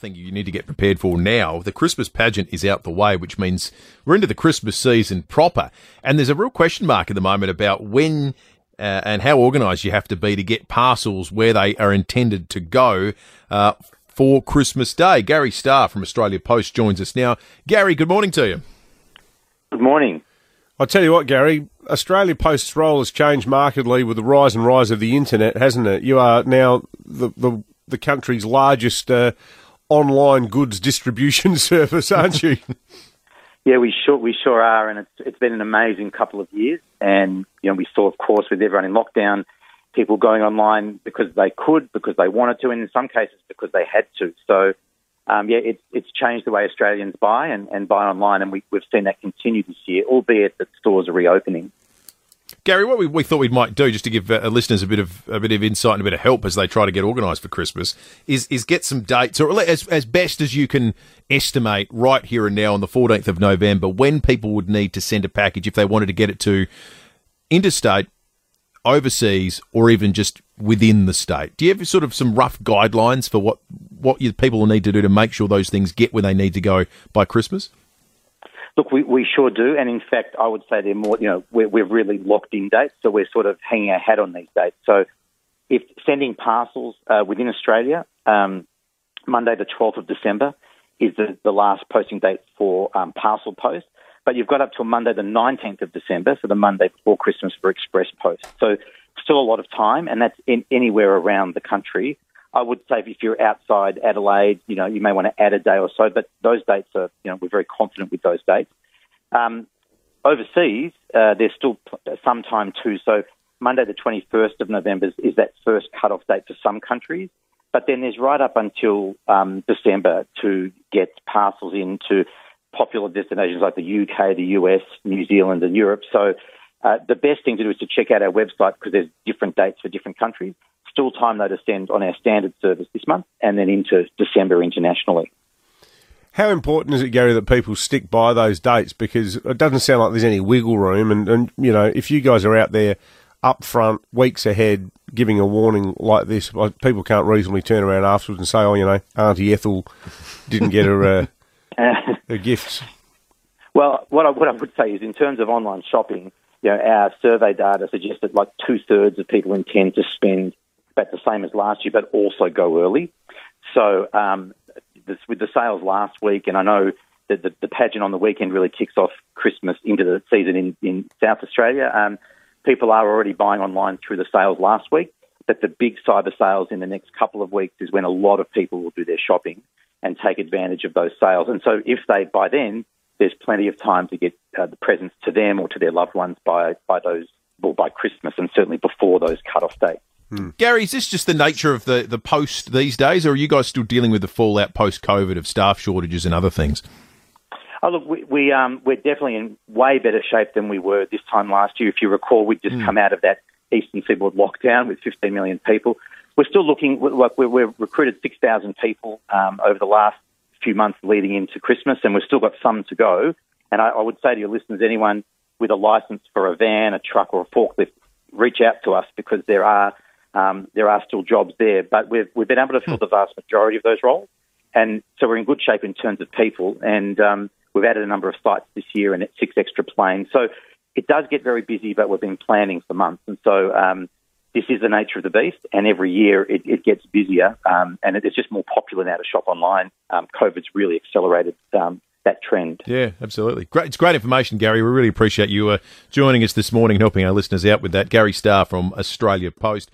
thing you need to get prepared for now. The Christmas pageant is out the way, which means we're into the Christmas season proper. And there's a real question mark at the moment about when uh, and how organised you have to be to get parcels where they are intended to go uh, for Christmas Day. Gary Starr from Australia Post joins us now. Gary, good morning to you. Good morning. I'll tell you what, Gary, Australia Post's role has changed markedly with the rise and rise of the internet, hasn't it? You are now the, the, the country's largest uh, online goods distribution service, aren't you? yeah, we sure we sure are, and it's it's been an amazing couple of years. And you know, we saw, of course, with everyone in lockdown, people going online because they could, because they wanted to, and in some cases because they had to. So um, yeah, it's it's changed the way Australians buy and, and buy online, and we, we've seen that continue this year, albeit that stores are reopening. Gary, what we, we thought we might do, just to give uh, listeners a bit of a bit of insight and a bit of help as they try to get organised for Christmas, is is get some dates, or as as best as you can estimate right here and now on the fourteenth of November, when people would need to send a package if they wanted to get it to interstate, overseas, or even just within the state. Do you have sort of some rough guidelines for what what you, people will need to do to make sure those things get where they need to go by Christmas? Look, we, we sure do, and in fact, I would say they're more. You know, we're, we're really locked in dates, so we're sort of hanging our hat on these dates. So, if sending parcels uh, within Australia, um, Monday the twelfth of December is the, the last posting date for um, parcel post. But you've got up till Monday the nineteenth of December, so the Monday before Christmas for express post. So still a lot of time, and that's in anywhere around the country. I would say if you're outside Adelaide, you know, you may want to add a day or so, but those dates are, you know, we're very confident with those dates. Um, overseas, uh, there's still some time too. So Monday, the 21st of November is, that first cut-off date for some countries. But then there's right up until um, December to get parcels into popular destinations like the UK, the US, New Zealand, and Europe. So uh, the best thing to do is to check out our website because there's different dates for different countries. Still time though to send on our standard service this month and then into December internationally. How important is it, Gary, that people stick by those dates? Because it doesn't sound like there's any wiggle room. And, and you know, if you guys are out there up front, weeks ahead, giving a warning like this, people can't reasonably turn around afterwards and say, oh, you know, Auntie Ethel didn't get her, uh, her gifts. Well, what I, what I would say is in terms of online shopping, you know, our survey data suggests that like two thirds of people intend to spend about the same as last year, but also go early. So um, this, with the sales last week, and I know that the, the, pageant on the weekend really kicks off Christmas into the season in, in South Australia. Um, people are already buying online through the sales last week, but the big cyber sales in the next couple of weeks is when a lot of people will do their shopping and take advantage of those sales. And so if they, by then, there's plenty of time to get uh, the presents to them or to their loved ones by, by those, well, by Christmas and certainly before those cut-off dates. Gary, is this just the nature of the, the post these days, or are you guys still dealing with the fallout post COVID of staff shortages and other things? Oh, look, we, we um, we're definitely in way better shape than we were this time last year. If you recall, we'd just mm. come out of that eastern seaboard lockdown with 15 million people. We're still looking like we we've recruited 6,000 people um, over the last few months leading into Christmas, and we've still got some to go. And I, I would say to your listeners, anyone with a license for a van, a truck, or a forklift, reach out to us because there are um, there are still jobs there, but we've, we've been able to fill hmm. the vast majority of those roles. And so we're in good shape in terms of people. And um, we've added a number of sites this year and six extra planes. So it does get very busy, but we've been planning for months. And so um, this is the nature of the beast. And every year it, it gets busier um, and it's just more popular now to shop online. Um, COVID's really accelerated um, that trend. Yeah, absolutely. Great. It's great information, Gary. We really appreciate you uh, joining us this morning and helping our listeners out with that. Gary Starr from Australia Post.